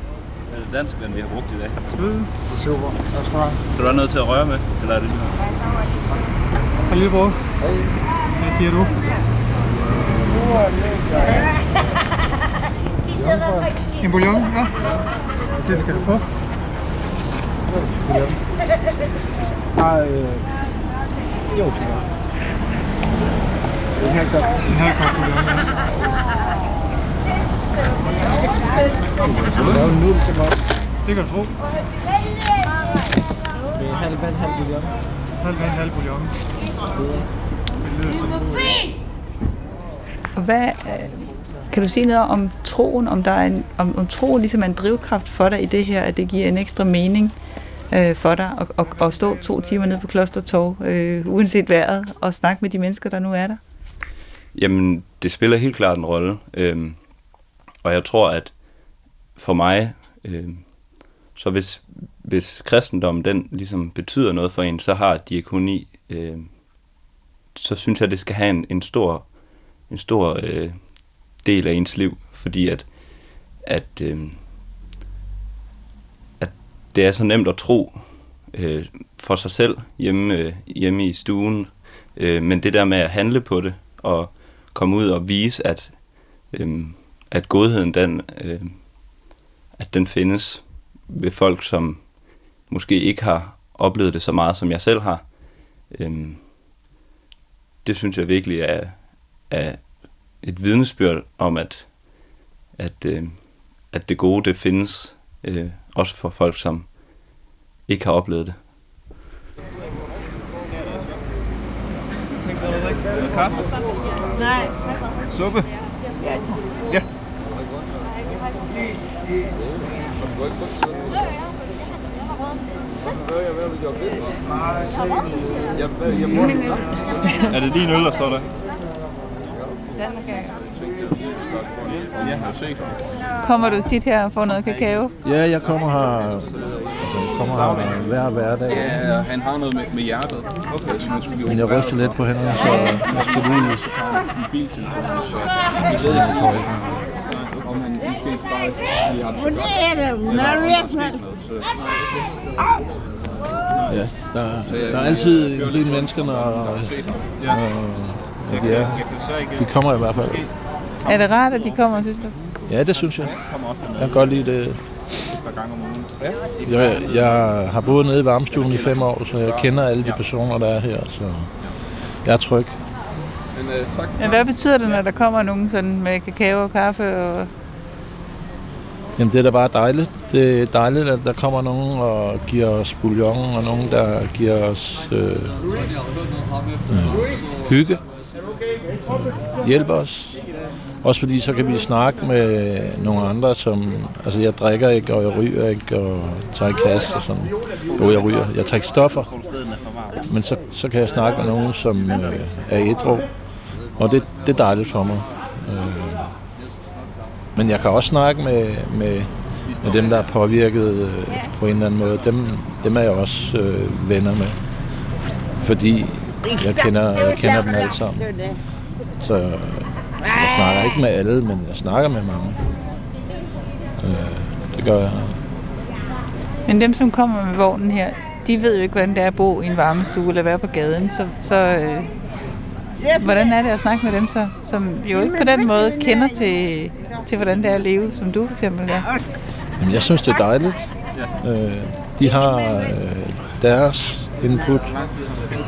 dansk, end vi har brugt i dag. Mm, super. Tak skal du have. Kan du have noget til at røre med, eller er det lige Hej lillebror. Hvad siger du? En bouillon, ja. Det skal du få. Bouillon. Nej, øh... Jo, det er En halv kop. En halv kop bouillon, ja. Det er jo nu, det kan du tro. Med halv vand, halv bouillon. Halv vand, halv bouillon. Det lyder. Og hvad, øh, kan du sige noget om troen, om, der er en, om, om troen ligesom er en drivkraft for dig i det her, at det giver en ekstra mening øh, for dig at, at, at stå to timer nede på Klostertorv, øh, uanset vejret, og snakke med de mennesker, der nu er der? Jamen, det spiller helt klart en rolle. øh, og jeg tror, at for mig, øh, så hvis, hvis kristendommen den ligesom betyder noget for en, så har diakoni, øh, så synes jeg, det skal have en, en stor, en stor øh, del af ens liv, fordi at, at, øh, at det er så nemt at tro øh, for sig selv hjemme, øh, hjemme i stuen, øh, men det der med at handle på det, og komme ud og vise, at, øh, at godheden, den, øh, at den findes ved folk, som måske ikke har oplevet det så meget, som jeg selv har. øh, det synes jeg virkelig er, er et vidnesbyrd om, at, at, øh, at det gode, det findes øh, også for folk, som ikke har oplevet det. Kaffe? Nej. Suppe? Ja. Er det din øl, der står der? Den kan Jeg har set Kommer du tit her og får noget kakao? Ja, jeg kommer her, altså, jeg kommer her hver hverdag. Ja, han har noget med, med hjertet. Okay, så skal vi Men jeg ryster lidt på hænderne, så jeg skal lige... mobiltelefon, så jeg ved ikke, han har noget, så... Ja, der, der er altid en del mennesker, når, når, når de er De kommer i hvert fald. Er det rart, at de kommer, synes du? Ja, det synes jeg. Jeg kan godt lide det. Jeg, jeg har boet nede i varmestuen i fem år, så jeg kender alle de personer, der er her, så jeg er tryg. Men uh, tak. Men hvad betyder det, når der kommer nogen sådan med kakao og kaffe? Og... Jamen, det er da bare dejligt. Det er dejligt, at der kommer nogen og giver os bouillon, og nogen, der giver os øh, øh, hygge. Hjælper os. Også fordi så kan vi snakke med nogle andre, som... Altså, jeg drikker ikke, og jeg ryger ikke, og tager ikke kasse og sådan. Jo, jeg ryger. Jeg tager ikke stoffer. Men så, så kan jeg snakke med nogen, som øh, er ædru. Og det, det er dejligt for mig. Øh, men jeg kan også snakke med, med, med dem, der er påvirket øh, på en eller anden måde. Dem, dem er jeg også øh, venner med. Fordi jeg kender, jeg kender dem alle sammen. Så jeg snakker ikke med alle, men jeg snakker med mange. Øh, det gør jeg. Men dem, som kommer med vognen her, de ved jo ikke, hvordan det er at bo i en varmestue eller være på gaden. Så, så øh, hvordan er det at snakke med dem, så, som jo ikke på den måde kender til, til, hvordan det er at leve, som du for eksempel gør? Jamen, jeg synes, det er dejligt. Øh, de har øh, deres input,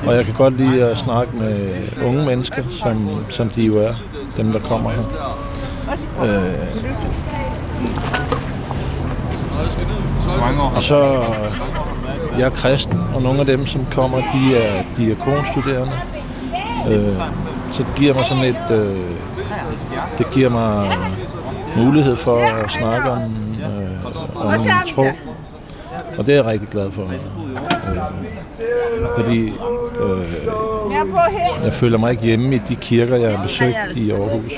og jeg kan godt lide at snakke med unge mennesker, som, som de jo er, dem der kommer her. Øh, og så, jeg er kristen, og nogle af dem, som kommer, de er diakonstuderende. Øh, så det giver mig sådan et, øh, det giver mig mulighed for at snakke om, øh, om min tro. Og det er jeg rigtig glad for. Øh, fordi øh, jeg føler mig ikke hjemme i de kirker, jeg har besøgt i Aarhus.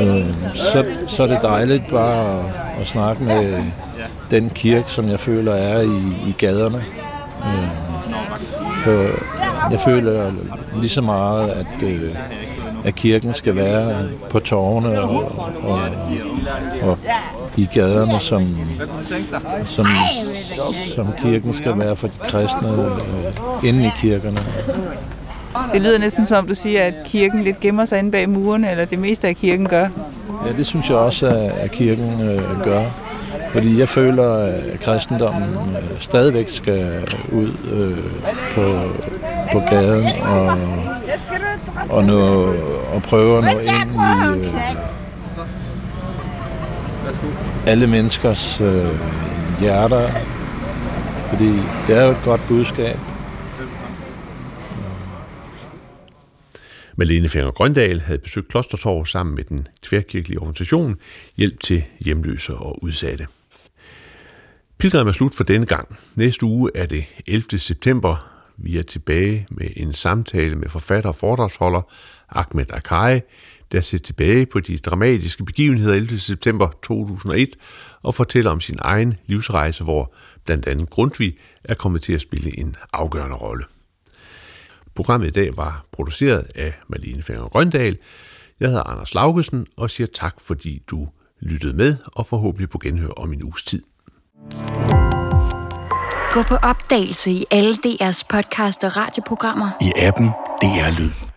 Øh, så, så er det dejligt bare at, at snakke med den kirke, som jeg føler er i, i gaderne. Øh, for jeg føler lige så meget, at, øh, at kirken skal være på tårne og, og, og i gaderne, som, som, som kirken skal være for de kristne øh, inde i kirkerne. Det lyder næsten som om du siger, at kirken lidt gemmer sig inde bag murene, eller det meste af kirken gør. Ja, det synes jeg også, at kirken øh, gør. Fordi jeg føler, at kristendommen øh, stadigvæk skal ud øh, på, på gaden og, og, nå, og prøve at nå ind i øh, alle menneskers øh, hjerter. Fordi det er jo et godt budskab. Malene Fenger Grøndal havde besøgt Klostertorv sammen med den tværkirkelige organisation Hjælp til hjemløse og udsatte. Pilgrim er slut for denne gang. Næste uge er det 11. september. Vi er tilbage med en samtale med forfatter og foredragsholder Ahmed Akai, der ser tilbage på de dramatiske begivenheder 11. september 2001 og fortæller om sin egen livsrejse, hvor blandt andet Grundtvig er kommet til at spille en afgørende rolle. Programmet i dag var produceret af Malene Fenger Grøndal. Jeg hedder Anders Laugesen og siger tak, fordi du lyttede med, og forhåbentlig på genhør om en uges tid. Gå på opdagelse i alle DR's podcast og radioprogrammer. I appen DR Lyd.